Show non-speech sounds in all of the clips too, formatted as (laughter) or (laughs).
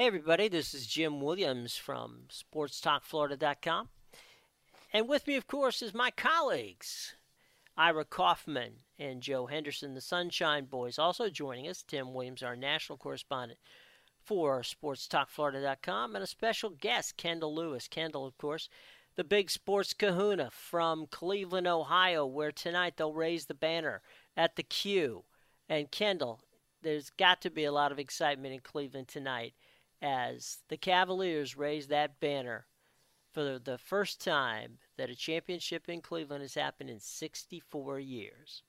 Hey, everybody, this is Jim Williams from SportsTalkFlorida.com. And with me, of course, is my colleagues, Ira Kaufman and Joe Henderson, the Sunshine Boys. Also joining us, Tim Williams, our national correspondent for SportsTalkFlorida.com, and a special guest, Kendall Lewis. Kendall, of course, the big sports kahuna from Cleveland, Ohio, where tonight they'll raise the banner at the Q. And Kendall, there's got to be a lot of excitement in Cleveland tonight as the Cavaliers raise that banner for the first time that a championship in Cleveland has happened in 64 years.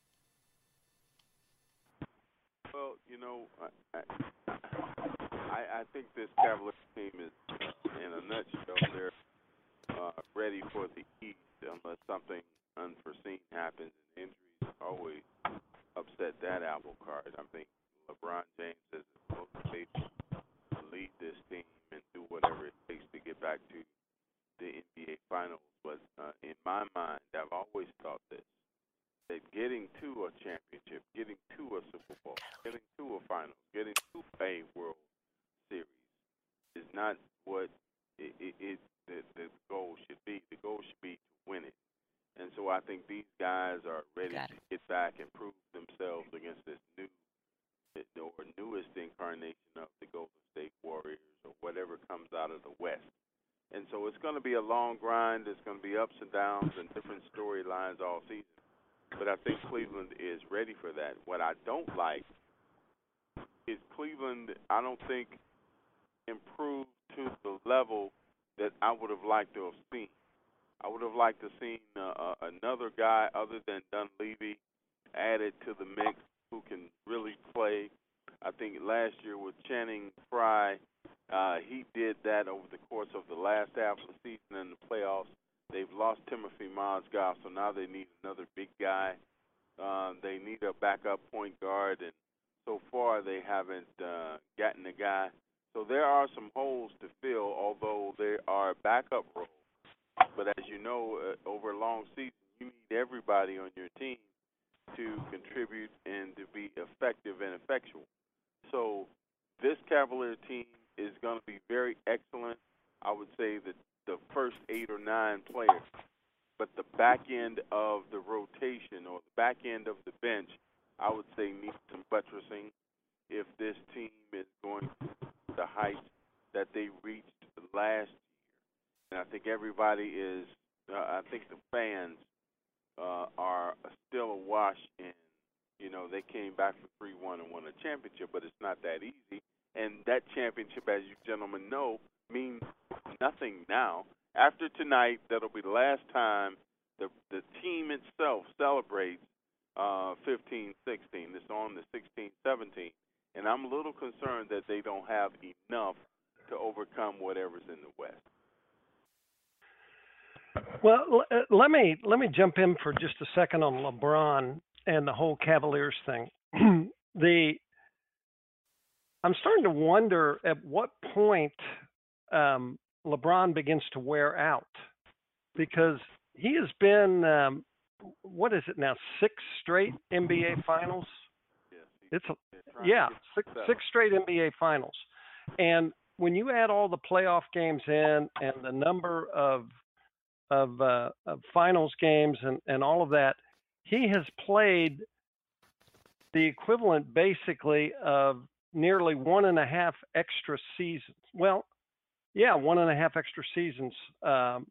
Well, you know, I, I, I think this Cavaliers team is, in a nutshell, they're uh, ready for the East unless something unforeseen happens. And injuries always upset that apple cart. I think LeBron James is motivated lead this team and do whatever it takes to get back to the NBA Finals. But uh, in my mind, I've always thought this that getting to a championship, getting to a Super Bowl, getting to a finals, getting to a World Series is not what it, it, it the, the goal should be. The goal should be to win it. And so I think these guys are ready to get back and prove themselves against this new or newest incarnation of the Golden State Warriors or whatever comes out of the West. And so it's going to be a long grind. There's going to be ups and downs and different storylines all season. But I think Cleveland is ready for that. What I don't like is Cleveland, I don't think, improved to the level that I would have liked to have seen. I would have liked to have seen uh, uh, another guy other than Dunleavy added to the mix who can really play. I think last year with Channing Frye, uh, he did that over the course of the last half of the season and the playoffs. They've lost Timothy Mozgov, so now they need another big guy. Uh, they need a backup point guard, and so far they haven't uh, gotten a guy. So there are some holes to fill, although there are backup roles. But as you know, uh, over a long season, you need everybody on your team to contribute and to be effective and effectual. So this Cavalier team is going to be very excellent. I would say that the first eight or nine players, but the back end of the rotation or the back end of the bench, I would say needs some buttressing if this team is going to the heights that they reached last year. And I think everybody is, uh, I think the fans uh, are still awash in, you know, they came back from 3 1 and won a championship, but it's not that easy. And that championship, as you gentlemen know, means nothing now. After tonight, that'll be the last time the the team itself celebrates uh, 15 16. It's on the 16 17. And I'm a little concerned that they don't have enough to overcome whatever's in the West. Well, uh, let me let me jump in for just a second on LeBron and the whole Cavaliers thing. (clears throat) the I'm starting to wonder at what point um, LeBron begins to wear out because he has been um, what is it now six straight NBA (laughs) finals. It's a, yeah six six straight NBA finals, and when you add all the playoff games in and the number of of, uh, of finals games and, and all of that, he has played the equivalent basically of nearly one and a half extra seasons. Well, yeah, one and a half extra seasons. Um,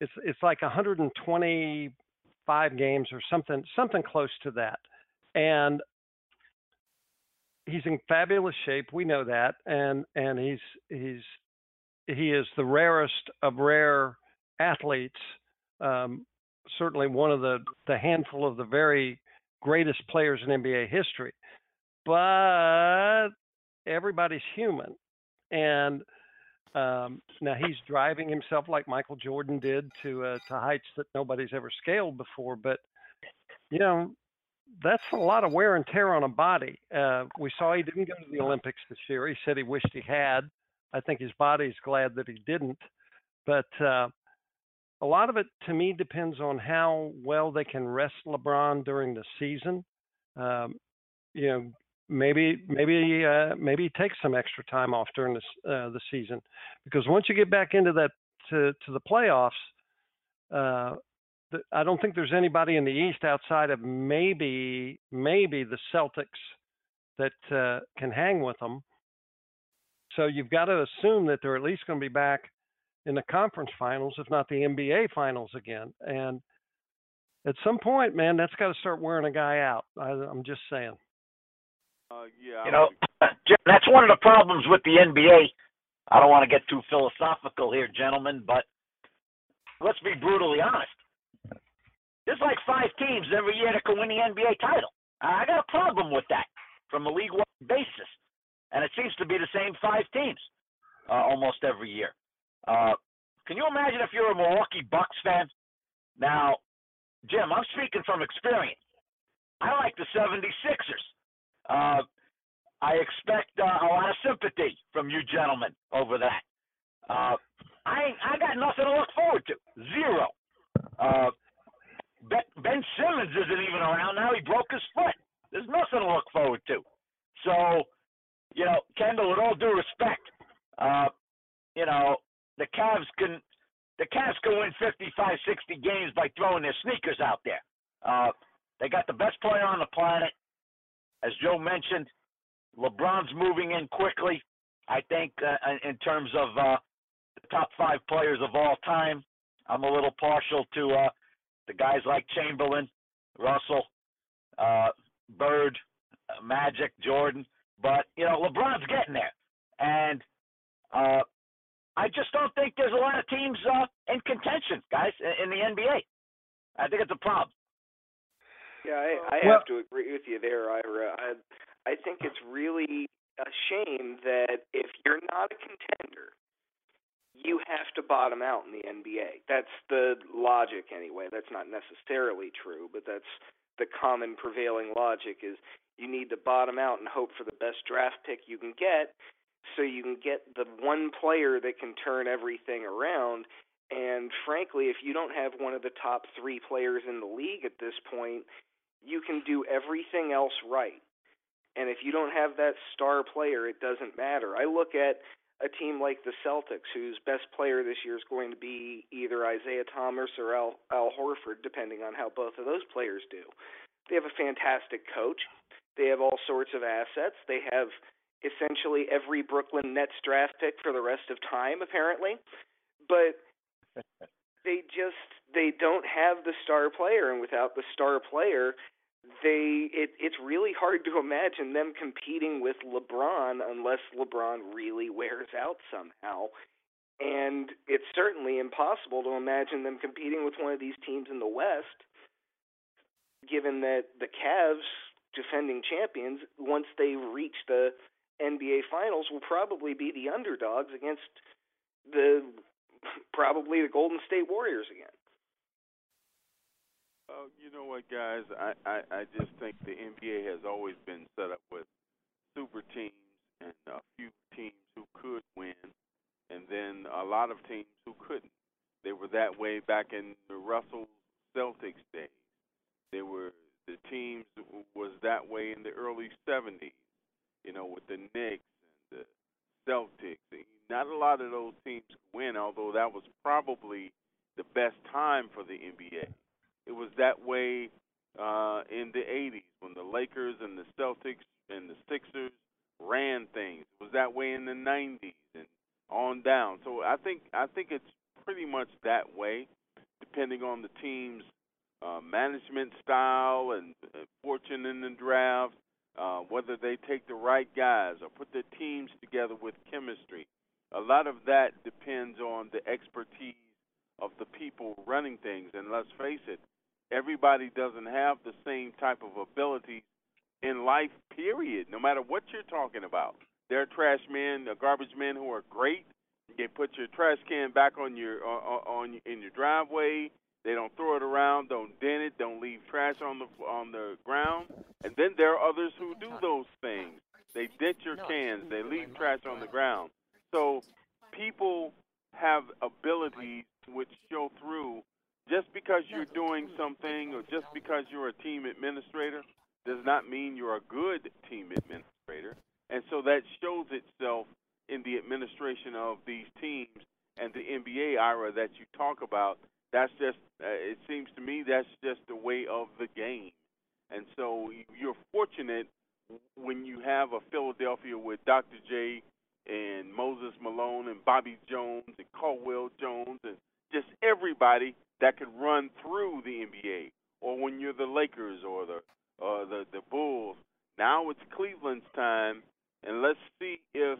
it's it's like 125 games or something something close to that, and he's in fabulous shape. We know that, and and he's he's he is the rarest of rare athletes, um, certainly one of the, the handful of the very greatest players in NBA history. But everybody's human. And um, now he's driving himself like Michael Jordan did to uh, to heights that nobody's ever scaled before. But you know, that's a lot of wear and tear on a body. Uh, we saw he didn't go to the Olympics this year. He said he wished he had. I think his body's glad that he didn't. But uh, a lot of it to me depends on how well they can rest LeBron during the season. Um, you know, maybe maybe uh, maybe take some extra time off during this uh, the season because once you get back into that to to the playoffs, uh, the, I don't think there's anybody in the East outside of maybe maybe the Celtics that uh, can hang with them. So you've got to assume that they're at least going to be back in the conference finals, if not the NBA finals again. And at some point, man, that's got to start wearing a guy out. I, I'm just saying. Uh, yeah. You know, (clears throat) that's one of the problems with the NBA. I don't want to get too philosophical here, gentlemen, but let's be brutally honest. There's like five teams every year that can win the NBA title. I got a problem with that from a league-wide basis, and it seems to be the same five teams uh, almost every year. Uh, can you imagine if you're a Milwaukee Bucks fan? Now, Jim, I'm speaking from experience. I like the 76ers. Uh, I expect uh, a lot of sympathy from you gentlemen over that. Uh, I I got nothing to look forward to. Zero. Uh, ben, Simmons isn't even around now. He broke his foot. There's nothing to look forward to. So, you know, Kendall, with all due respect, uh, you know, the Cavs can the Cavs can win 55, 60 games by throwing their sneakers out there. Uh, they got the best player on the planet. As Joe mentioned, LeBron's moving in quickly. I think uh, in terms of uh, the top five players of all time, I'm a little partial to uh, the guys like Chamberlain, Russell, uh, Bird, uh, Magic, Jordan. But you know, LeBron's getting there, and uh, I just don't think there's a lot of teams uh, in contention, guys, in the NBA. I think it's a problem. Yeah, I, I well, have to agree with you there, Ira. I, I think it's really a shame that if you're not a contender, you have to bottom out in the NBA. That's the logic anyway. That's not necessarily true, but that's the common prevailing logic is you need to bottom out and hope for the best draft pick you can get so you can get the one player that can turn everything around. And frankly, if you don't have one of the top 3 players in the league at this point, you can do everything else right. And if you don't have that star player, it doesn't matter. I look at a team like the Celtics, whose best player this year is going to be either Isaiah Thomas or Al, Al Horford, depending on how both of those players do. They have a fantastic coach. They have all sorts of assets. They have essentially every Brooklyn Nets draft pick for the rest of time, apparently. But (laughs) they just they don't have the star player, and without the star player, they it it's really hard to imagine them competing with LeBron unless LeBron really wears out somehow. And it's certainly impossible to imagine them competing with one of these teams in the West, given that the Cavs, defending champions, once they reach the NBA Finals, will probably be the underdogs against the probably the Golden State Warriors again. Uh, you know what, guys? I, I, I just think the NBA has always been set up with super teams and a few teams who could win, and then a lot of teams who couldn't. They were that way back in the Russell Celtics days. They were the teams was that way in the early '70s. You know, with the Knicks and the Celtics. Not a lot of those teams win, although that was probably the best time for the NBA. Was that way uh, in the 80s when the Lakers and the Celtics and the Sixers ran things. It was that way in the 90s and on down. So I think I think it's pretty much that way, depending on the team's uh, management style and fortune in the draft, uh, whether they take the right guys or put their teams together with chemistry. A lot of that depends on the expertise of the people running things. And let's face it, everybody doesn't have the same type of ability in life, period, no matter what you're talking about. There are trash men, uh, garbage men who are great. They put your trash can back on your uh, on in your driveway. They don't throw it around, don't dent it, don't leave trash on the on the ground. And then there are others who do those things. They dent your cans, they leave trash on the ground. So people have abilities which show through just because you're doing something or just because you're a team administrator does not mean you're a good team administrator. And so that shows itself in the administration of these teams and the NBA Ira that you talk about. That's just, uh, it seems to me, that's just the way of the game. And so you're fortunate when you have a Philadelphia with Dr. J and Moses Malone and Bobby Jones and Caldwell Jones and just everybody that could run through the NBA. Or when you're the Lakers or the uh, the the Bulls. Now it's Cleveland's time, and let's see if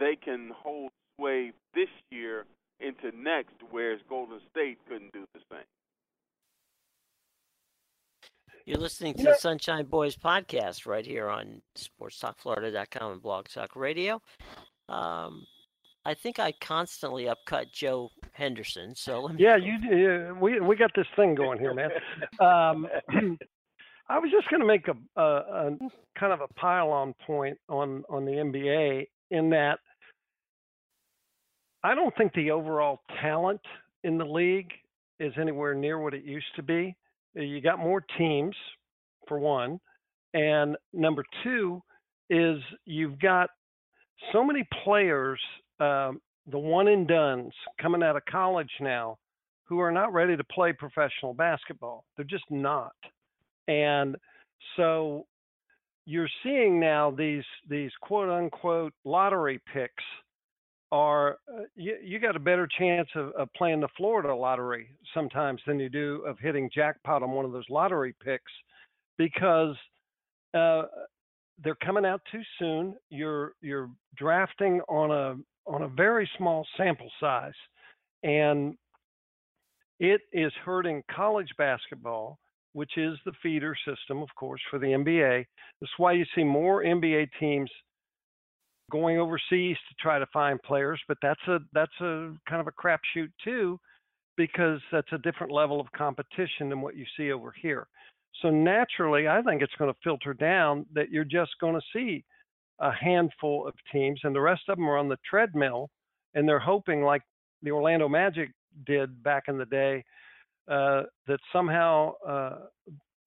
they can hold sway this year into next, whereas Golden State couldn't do the same. You're listening to the Sunshine Boys podcast right here on SportsTalkFlorida.com and Blog Talk Radio. Um, I think I constantly upcut Joe Henderson. So. Yeah, you. We we got this thing going here, man. Um, (clears throat) I was just going to make a, a, a, kind of a pile-on point on on the NBA in that I don't think the overall talent in the league is anywhere near what it used to be. You got more teams, for one, and number two is you've got so many players, um, the one and dones coming out of college now, who are not ready to play professional basketball. They're just not. And so you're seeing now these these quote unquote lottery picks are uh, you, you got a better chance of, of playing the Florida lottery sometimes than you do of hitting jackpot on one of those lottery picks because uh, they're coming out too soon. You're you're drafting on a on a very small sample size, and it is hurting college basketball which is the feeder system, of course, for the NBA. That's why you see more NBA teams going overseas to try to find players, but that's a that's a kind of a crapshoot too, because that's a different level of competition than what you see over here. So naturally, I think it's going to filter down that you're just going to see a handful of teams, and the rest of them are on the treadmill, and they're hoping like the Orlando Magic did back in the day uh, that somehow uh,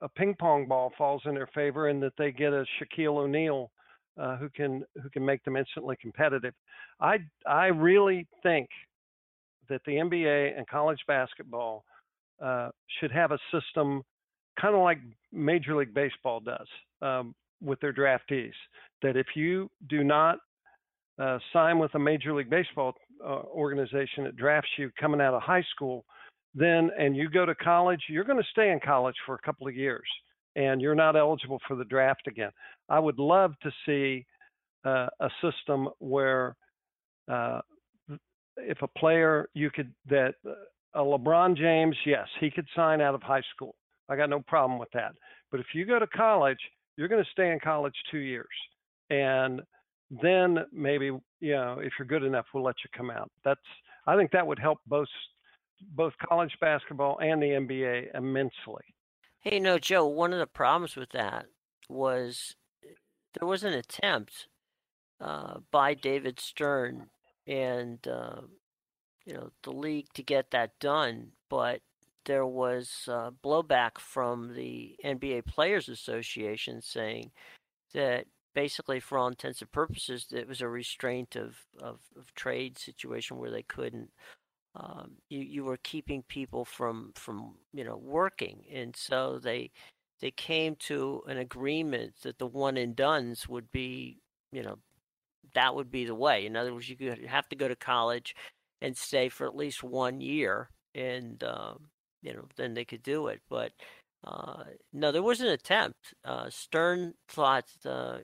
a ping pong ball falls in their favor and that they get a Shaquille O'Neal uh, who can who can make them instantly competitive. I I really think that the NBA and college basketball uh, should have a system kind of like Major League Baseball does um, with their draftees. That if you do not uh, sign with a Major League Baseball uh, organization that drafts you coming out of high school, then and you go to college, you're going to stay in college for a couple of years and you're not eligible for the draft again. I would love to see uh, a system where uh, if a player you could that uh, a LeBron James, yes, he could sign out of high school. I got no problem with that. But if you go to college, you're going to stay in college two years, and then maybe you know if you're good enough, we'll let you come out. That's I think that would help both both college basketball and the NBA immensely. Hey, no, Joe, one of the problems with that was there was an attempt uh, by David Stern and uh, you know the league to get that done, but there was uh, blowback from the NBA Players Association saying that basically, for all intents and purposes, it was a restraint of, of, of trade situation where they couldn't um, you you were keeping people from from you know working, and so they they came to an agreement that the one and dones would be you know that would be the way. In other words, you could have to go to college and stay for at least one year, and um, you know then they could do it. But uh, no, there was an attempt. Uh, Stern thought uh,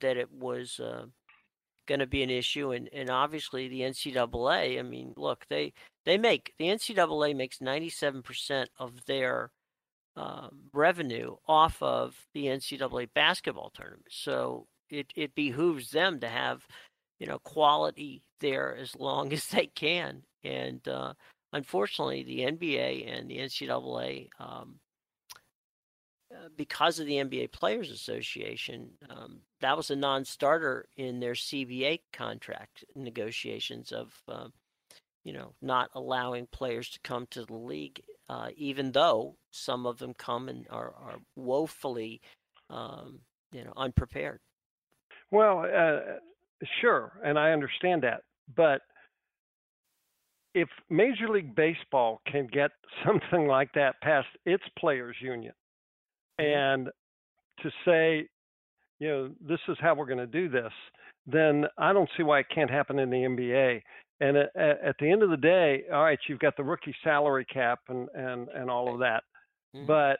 that it was uh, going to be an issue, and, and obviously the NCAA. I mean, look, they they make the NCAA makes ninety seven percent of their um, revenue off of the NCAA basketball tournament. So it it behooves them to have you know quality there as long (laughs) as they can. And uh, unfortunately, the NBA and the NCAA um, uh, because of the NBA Players Association, um, that was a non-starter in their CBA contract negotiations of, uh, you know, not allowing players to come to the league, uh, even though some of them come and are, are woefully um, you know, unprepared. Well, uh, sure, and I understand that, but if Major League Baseball can get (laughs) something like that past its players' union, and to say, you know, this is how we're going to do this, then I don't see why it can't happen in the NBA. And at, at, the end of the day, all right, you've got the rookie salary cap and and and all of that, mm-hmm. but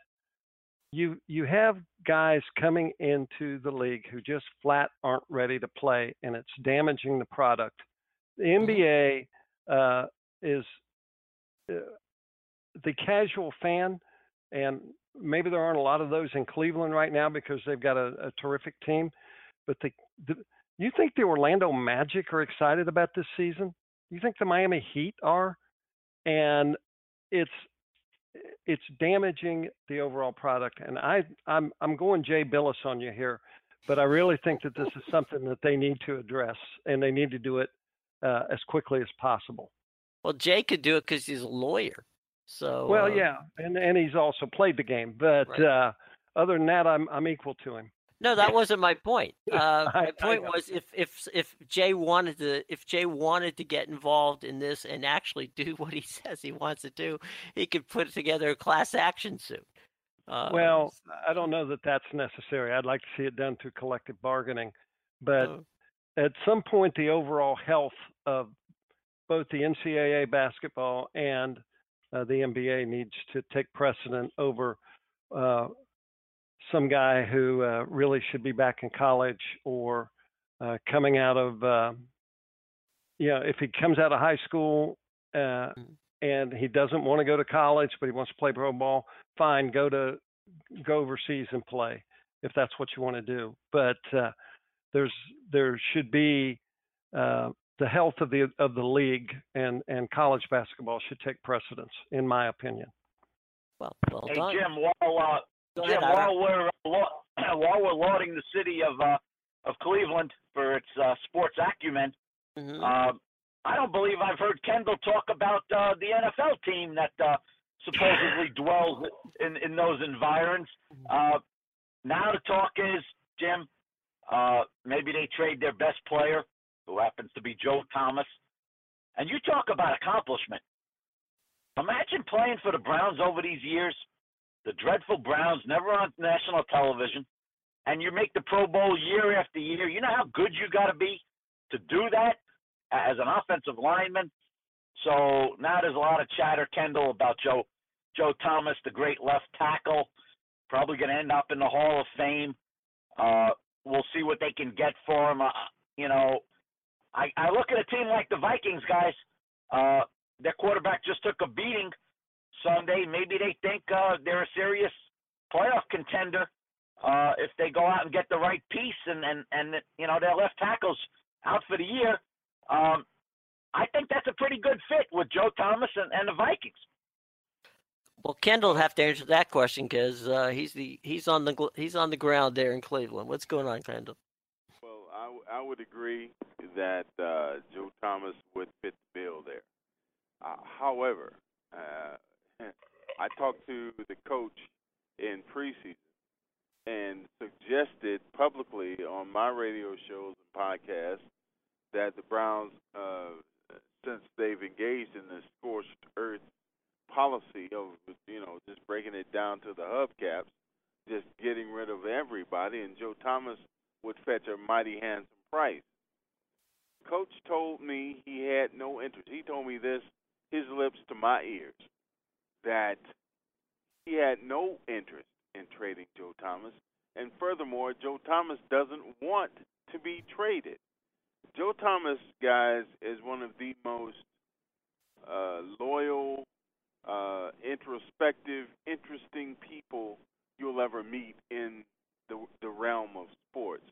you you have guys coming into the league who just flat aren't ready to play, and it's damaging the product. The NBA uh, is uh, the casual fan, and maybe there aren't a lot of those in Cleveland right now because they've got a, a terrific team. But the, the you think the Orlando Magic are excited about this season? You think the Miami Heat are? And it's it's damaging the overall product. And I I'm I'm going Jay Bilas on you here, but I really think that this is something that they need to address, and they need to do it uh, as quickly as possible. Well, Jay could do it because he's a lawyer. So well, uh, yeah, and and he's also played the game, but right. uh, other than that, I'm I'm equal to him. No, that wasn't my point. (laughs) Uh, my point was if if if Jay wanted to if Jay wanted to get involved in this and actually (laughs) do what he says he wants to do, he could put together a class action suit. Uh, well, I don't know that that's necessary. I'd like to see it done through collective bargaining, but uh, at some point, the overall health of both the NCAA basketball and uh, the NBA needs to take precedent over uh, some guy who uh, really should be back in college or uh, coming out of, uh, you know, if he comes out of high school uh, mm-hmm. and he doesn't want to go to college, but he wants to play pro ball, fine, go to go overseas and play if that's what you want to do. But uh, there's there should be uh, the health of the of the league and and college basketball should take precedence, in my opinion. Well, well hey done. Jim, while uh, Jim, while we're uh, (clears throat) while we're lauding the city of uh, of Cleveland for its uh, sports acumen, mm-hmm. uh, I don't believe I've heard Kendall talk about uh, the NFL team that uh, supposedly (laughs) dwells in in those environs. Mm-hmm. Uh, now the talk is, Jim, uh, maybe they trade their best player, who happens to be Joe Thomas, and you talk about accomplishment. Imagine playing for the Browns over these years the dreadful Browns, never on national television, and you make the Pro Bowl year after year. You know how good you got to be to do that as an offensive lineman. So now there's a lot of chatter, Kendall, about Joe Joe Thomas, the great left tackle, probably going to end up in the Hall of Fame. Uh, we'll see what they can get for him. Uh, you know, I, I look at a team like the Vikings, guys. Uh, their quarterback just took a beating Sunday. Maybe they think uh, they're a serious playoff contender uh, if they go out and get the right piece and and and you know their left tackles out for the year. Um, I think that's a pretty good fit with Joe Thomas and, and the Vikings. Well, Kendall will have to answer that question because uh, he's the he's on the he's on the ground there in Cleveland. What's going on, Kendall? I would agree that uh, Joe Thomas would fit the bill there. Uh, however, uh, (laughs) I talked to the coach in preseason and suggested publicly on my radio shows and podcasts that the Browns, uh, since they've engaged in this scorched earth policy of you know just breaking it down to the hubcaps, just getting rid of everybody, and Joe Thomas would fetch a mighty handsome price. Coach told me he had no interest. He told me this, his lips to my ears that he had no interest in trading Joe Thomas. And furthermore, Joe Thomas doesn't want to be traded. Joe Thomas, guys, is one of the most uh, loyal, uh, introspective, interesting people you'll ever meet in the the realm of sports.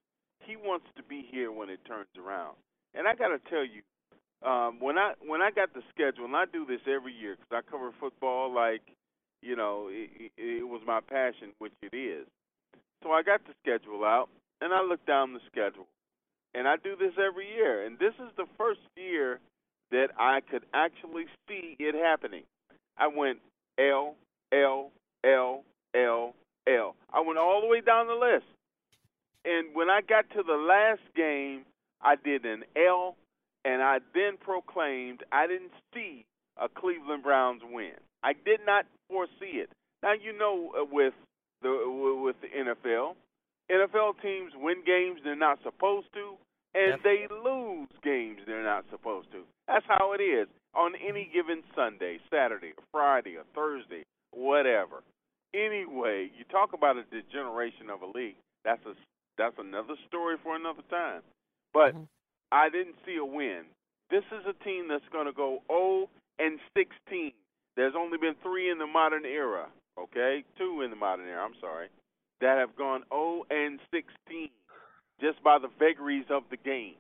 He wants to be here when it turns around. And I got to tell you, um, when I when I got the schedule, and I do this every year because I cover football like you know it, it, it was my passion, which it is. So I got the schedule out, and I looked down the schedule, and I do this every year. And this is the first year that I could actually see it happening. I went L L L L L. I went all the way down down the list. And when I got to the last game, I did an L, and I then proclaimed I didn't see a Cleveland Browns win. I did not foresee it. Now you know uh, with the with the NFL, NFL teams win games they're not supposed to, and they lose games they're not supposed to. That's how it is on any given Sunday, Saturday, or Friday, or Thursday, whatever. Anyway, you talk about a degeneration of a league. That's a that's another story for another time. But mm-hmm. I didn't see a win. This is a team that's going to go 0 and 16. There's only been three in the modern era, okay? Two in the modern era, I'm sorry, that have gone 0 and 16 just by the vagaries of the game.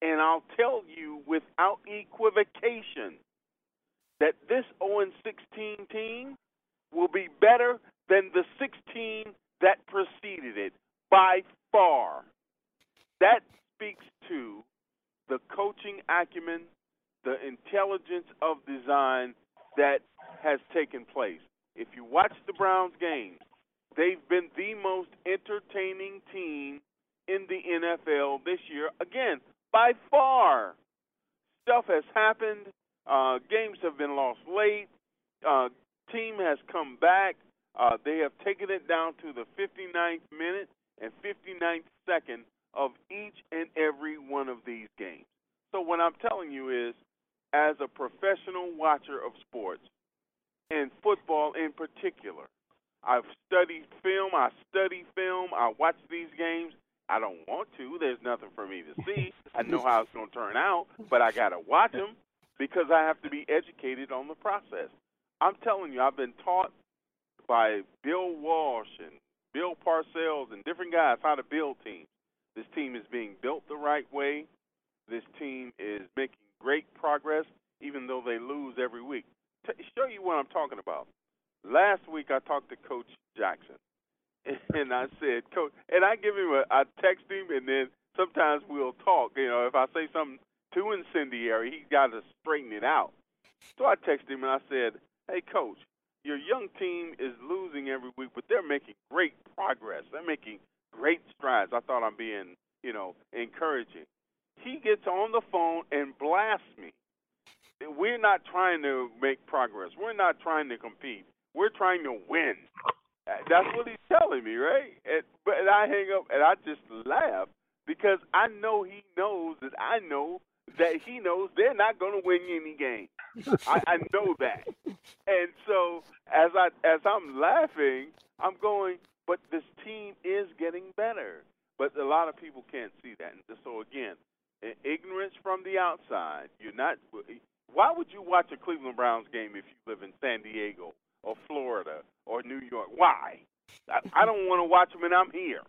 And I'll tell you without equivocation that this 0 and 16 team will be better than the 16 that preceded it by far. That speaks to the coaching acumen, the intelligence of design that has taken place. If you watch the Browns games, they've been the most entertaining team in the NFL this year. Again, by far. Stuff has happened. Uh, games have been lost late. Uh, team has come back. Uh, they have taken it down to the 59th minute and 59th second of each and every one of these games. So what I'm telling you is, as a professional watcher of sports, and football in particular, I've studied film. I study film. I watch these games. I don't want to. There's nothing for me to see. I know how it's going to turn out, but I got to watch them because I have to be educated on the process. I'm telling you, I've been taught by Bill Walsh and Bill Parcells and different guys how to build teams. This team is being built the right way. This team is making great progress, even though they lose every week. To show you what I'm talking about. Last week I talked to Coach Jackson, (laughs) and I said, Coach, and I give him a, I text him, and then sometimes we'll talk. You know, if I say something too incendiary, he's got to straighten it out. So I texted him and I said, Hey, Coach, your young team is losing every week, but they're making great progress. They're making great strides. I thought I'm being, you know, encouraging. He gets on the phone and blasts me. We're not trying to make progress. We're not trying to compete. We're trying to win. That's what he's telling me, right? And, but and I hang up and I just laugh because I know he knows that I know that he knows they're not going to win any game. I, I know that, and so as I as I'm laughing, I'm going, but this team is getting better. But a lot of people can't see that, and so again, ignorance from the outside. You're not. Why would you watch a Cleveland Browns game if you live in San Diego or Florida or New York? Why? I, I don't want to watch them, and I'm here.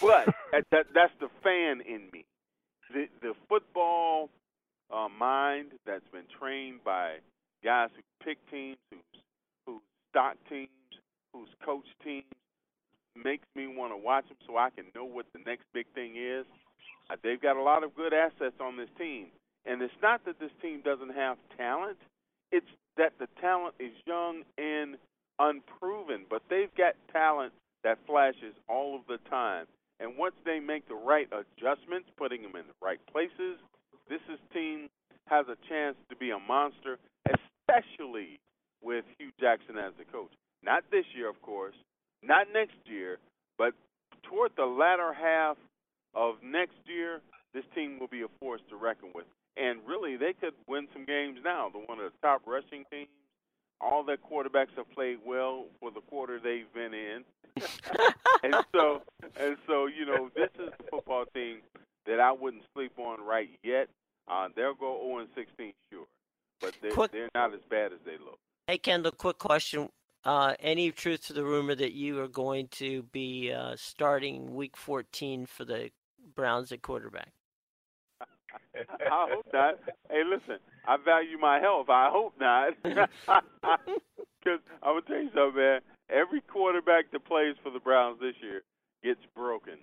But that, that's the fan in me. The the football uh, mind that's been trained by guys who pick teams, who who stock teams, who's coach teams, makes me want to watch them so I can know what the next big thing is. Uh, they've got a lot of good assets on this team, and it's not that this team doesn't have talent; it's that the talent is young and unproven. But they've got talent that flashes all of the time. And once they make the right adjustments, putting them in the right places, this is team has a chance to be a monster, especially with Hue Jackson as the coach. Not this year, of course, not next year, but toward the latter half of next year, this team will be a force to reckon with. And really, they could win some games now. They're one of the top rushing teams. All their quarterbacks have played well for the quarter they've been in. (laughs) (laughs) and so, and so, you know, this is a football team that I wouldn't sleep on right yet. Uh, they'll go 0 and 16, sure, but they, quick, they're not as bad as they look. Hey, Kendall, quick question. Uh, any truth to the rumor that you are going to be uh, starting Week 14 for the Browns at quarterback? (laughs) I hope not. Hey, listen, I value my health. I hope not. (laughs) Because I'm gonna tell you something, man. Every quarterback that plays for the Browns this year gets broken,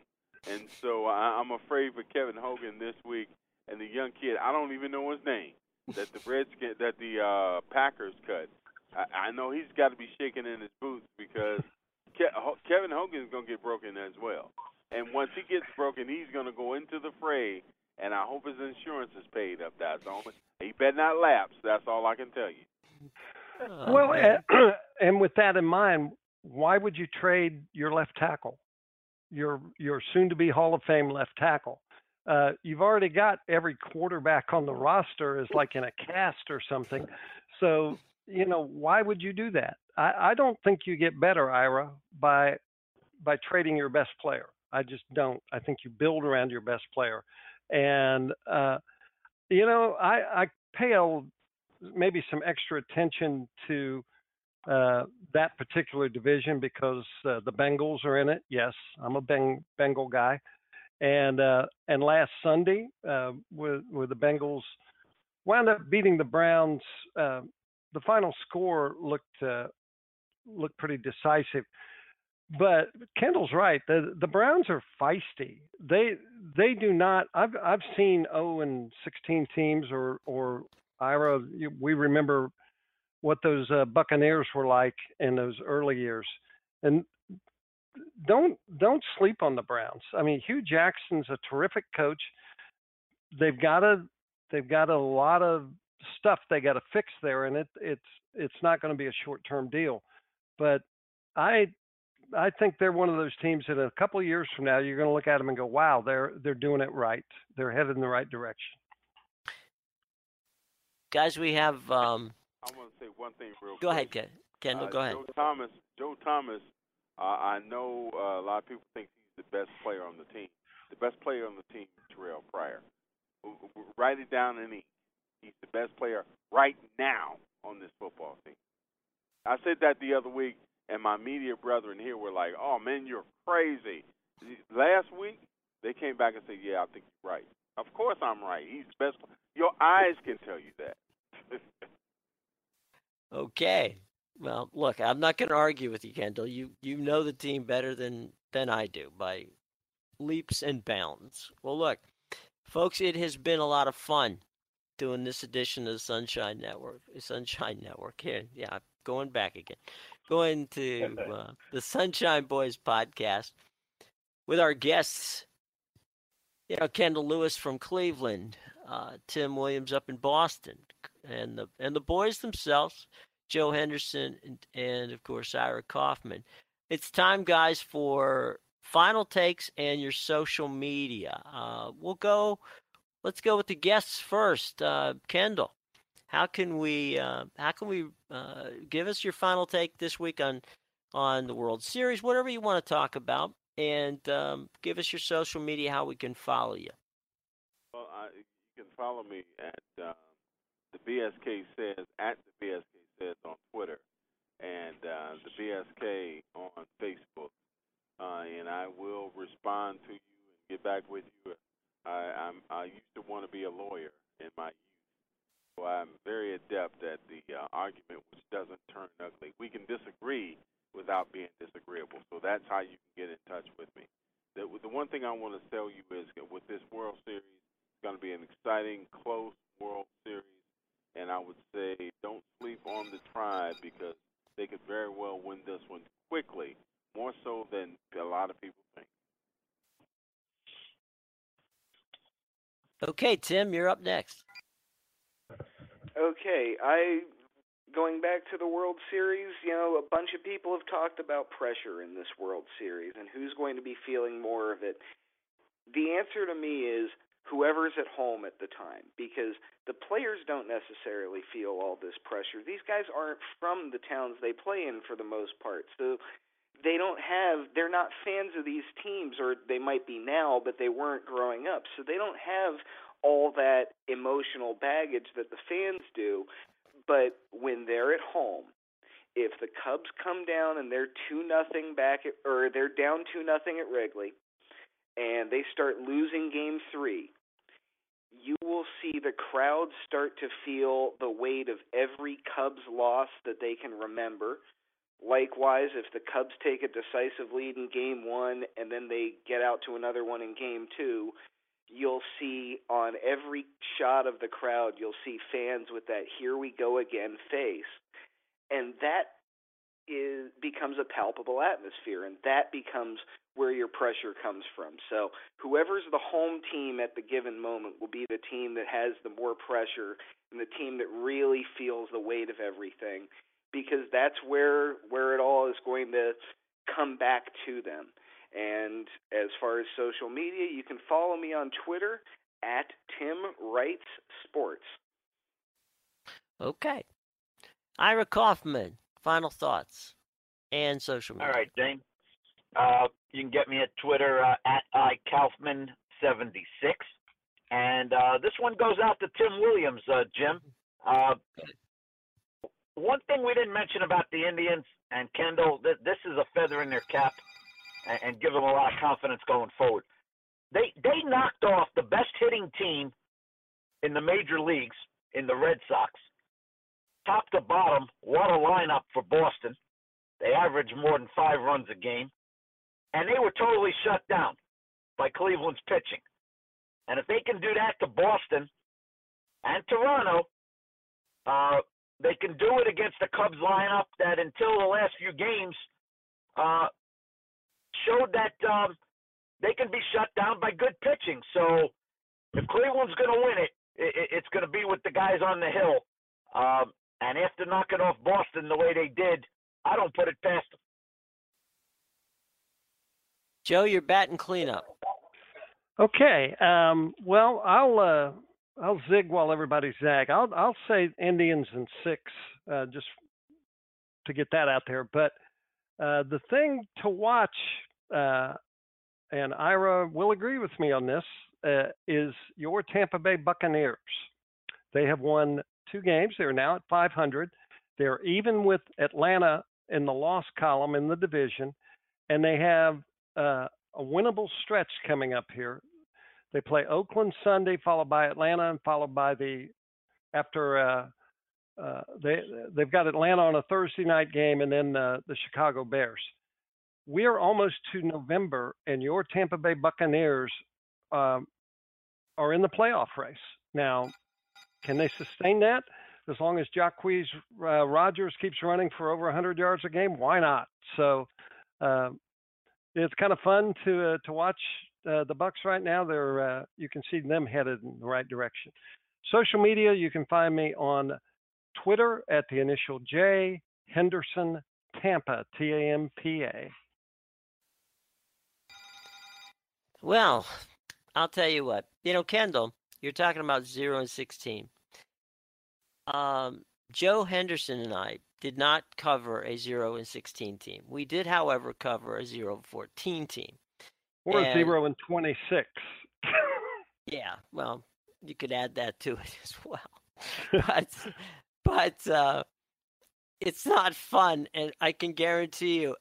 and so I, I'm afraid for Kevin Hogan this week and the young kid. I don't even know his name. That the Redskins, that the uh, Packers cut. I, I know he's got to be shaking in his boots because Ke- Kevin Hogan's gonna get broken as well. And once he gets broken, he's gonna go into the fray. And I hope his insurance is paid up. That's only he better not lapse. That's all I can tell you. Well, and, (clears throat) and with that in mind, why would you trade your left tackle, your your soon-to-be Hall of Fame left tackle? Uh, you've already got every quarterback on the roster is like in a cast or something. So you know why would you do that? I, I don't think you get better, Ira, by by trading your best player. I just don't. I think you build around your best player, and uh, you know I I pay a, maybe some extra attention to uh, that particular division because uh, the Bengals are in it. Yes, I'm a Beng- Bengal guy, and uh, and last Sunday, uh, with with the Bengals wound up beating the Browns. Uh, the final score looked uh, looked pretty decisive. But Kendall's right. The the Browns are feisty. They they do not. I've I've seen 0 and 16 teams or or Ira. We remember what those uh, Buccaneers were like in those early years, and don't don't sleep on the Browns. I mean, Hue Jackson's a terrific coach. They've got a they've got a lot of stuff they got to fix there, and it it's it's not going to be a short term deal. But I I think they're one of those teams that a couple of years from now you're going to look at them and go, wow, they're they're doing it right. They're headed in the right direction. Guys, we have. Um, I want to say one thing real. Go quick. ahead, Kendall. Uh, go ahead. Joe Thomas. Joe Thomas uh, I know uh, a lot of people think he's the best player on the team. The best player on the team is Terrelle Pryor. Write it down in ink. He's the best player right now on this football team. I said that the other week, and my media brethren here were like, "Oh man, you're crazy." Last week, they came back and said, "Yeah, I think you're right." Of course, I'm right. He's the best. Your eyes can tell you. Okay. Well, look, I'm not going to argue with you, Kendall. You you know the team better than than I do by leaps and bounds. Well, look, folks, it has been a lot of fun doing this edition of the Sunshine Network. Sunshine Network here, yeah, going back again, going to (laughs) uh, the Sunshine Boys podcast with our guests. You know, Kendall Lewis from Cleveland, uh, Tim Williams up in Boston, and the and the boys themselves. Joe Henderson, and, and of course, Ira Kaufman. It's time, guys, for final takes and your social media. Uh, we'll go. Let's go with the guests first. Uh, Kendall, how can we uh, how can we uh, give us your final take this week on on the World Series, whatever you want to talk about, and um, give us your social media, how we can follow you. Well, you can follow me at uh, the BSK says at the BSK says on Twitter and uh, the BSK on Facebook, uh, and I will respond to you and get back with you. I, I'm, I used to want to be a lawyer in my youth, so I'm very adept at the uh, argument which doesn't turn ugly. We can disagree without being disagreeable, so that's how you can get in touch with me. The, the one thing I want to tell you is that with this World Series, it's going to be an exciting, close World Series and I would say don't sleep on the tribe because they could very well win this one quickly, more so than a lot of people think. Okay, Tim, you're up next. Okay, I going back to the World Series, you know, a bunch of people have talked about pressure in this World Series and who's going to be feeling more of it. The answer to me is whoever's at home at the time because the players don't necessarily feel all this pressure. These guys aren't from the towns they play in for the most part. So they don't have they're not fans of these teams or they might be now but they weren't growing up. So they don't have all that emotional baggage that the fans do. But when they're at home, if the Cubs come down and they're 2 nothing back at, or they're down 2 nothing at Wrigley and they start losing game 3 you will see the crowd start to feel the weight of every Cubs loss that they can remember. Likewise, if the Cubs take a decisive lead in game one and then they get out to another one in game two, you'll see on every shot of the crowd, you'll see fans with that here we go again face. And that is becomes a palpable atmosphere, and that becomes where your pressure comes from. So whoever's the home team at the given moment will be the team that has the more pressure and the team that really feels the weight of everything because that's where where it all is going to come back to them. And as far as social media, you can follow me on Twitter at Tim Writes Sports. Okay. Ira Kaufman, final thoughts and social media. All right, Dane. Uh, you can get me at Twitter uh, at ikaufman76. And uh, this one goes out to Tim Williams, uh, Jim. Uh, one thing we didn't mention about the Indians and Kendall, th- this is a feather in their cap and, and give them a lot of confidence going forward. They they knocked off the best hitting team in the major leagues in the Red Sox. Top to bottom, what a lineup for Boston. They averaged more than five runs a game. And they were totally shut down by Cleveland's pitching. And if they can do that to Boston and Toronto, uh, they can do it against the Cubs lineup that until the last few games uh, showed that um, they can be shut down by good pitching. So if Cleveland's going to win it, it, it's going to be with the guys on the hill. Um, and after knocking off Boston the way they did, I don't put it past them. Joe, you're batting cleanup. Okay. Um, well, I'll uh, I'll zig while everybody zag. I'll I'll say Indians and six, uh, just to get that out there. But uh, the thing to watch, uh, and Ira will agree with me on this, uh, is your Tampa Bay Buccaneers. They have won two games. They're now at 500. They're even with Atlanta in the loss column in the division, and they have uh, a winnable stretch coming up here. They play Oakland Sunday, followed by Atlanta, and followed by the after uh, uh, they they've got Atlanta on a Thursday night game, and then uh, the Chicago Bears. We are almost to November, and your Tampa Bay Buccaneers um, are in the playoff race now. Can they sustain that? As long as Jacquizz uh, Rodgers keeps running for over 100 yards a game, why not? So uh, it's kind of fun to uh, to watch uh, the Bucs right now. They're uh, you can see them headed in the right direction. Social media, you can find me on Twitter at the initial J Henderson Tampa T A M P A. Well, I'll tell you what. You know, Kendall, you're talking about zero and sixteen. Um, Joe Henderson and I did not cover a 0 and 16 team. We did, however, cover a 0 and 14 team. Or and, 0 and 26. yeah, well, you could add that to it (laughs) as well. (laughs) but but uh, it's not fun, and I can guarantee you.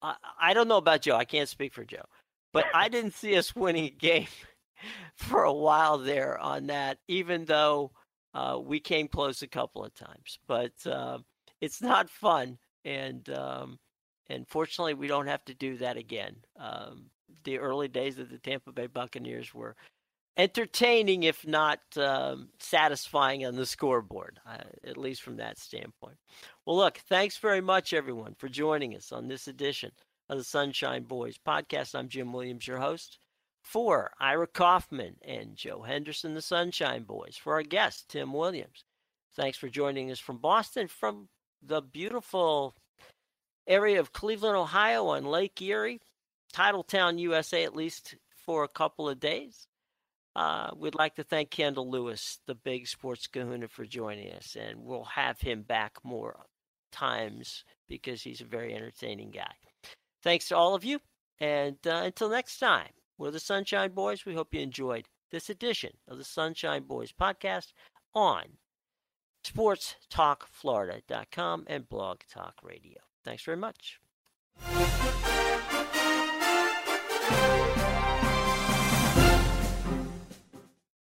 I, I don't know about Joe. I can't speak for Joe, but I didn't see us winning a game (laughs) for a while there on that. Even though uh, we came close a couple of times, but uh, it's not fun, and um, and fortunately, we don't have to do that again. Um, the early days of the Tampa Bay Buccaneers were entertaining, if not um, satisfying, on the scoreboard, uh, at least from that standpoint. Well, look, thanks very much, everyone, for joining us on this edition of the Sunshine Boys podcast. I'm Jim Williams, your host for Ira Kaufman and Joe Henderson, the Sunshine Boys, for our guest, Tim Williams. Thanks for joining us from Boston, from the beautiful area of Cleveland, Ohio on Lake Erie, Titletown, USA, at least for a couple of days. Uh, we'd like to thank Kendall Lewis, the big sports kahuna, for joining us, and we'll have him back more times because he's a very entertaining guy. Thanks to all of you, and uh, until next time. We're the Sunshine Boys. We hope you enjoyed this edition of the Sunshine Boys podcast on sportstalkflorida.com and Blog Talk Radio. Thanks very much.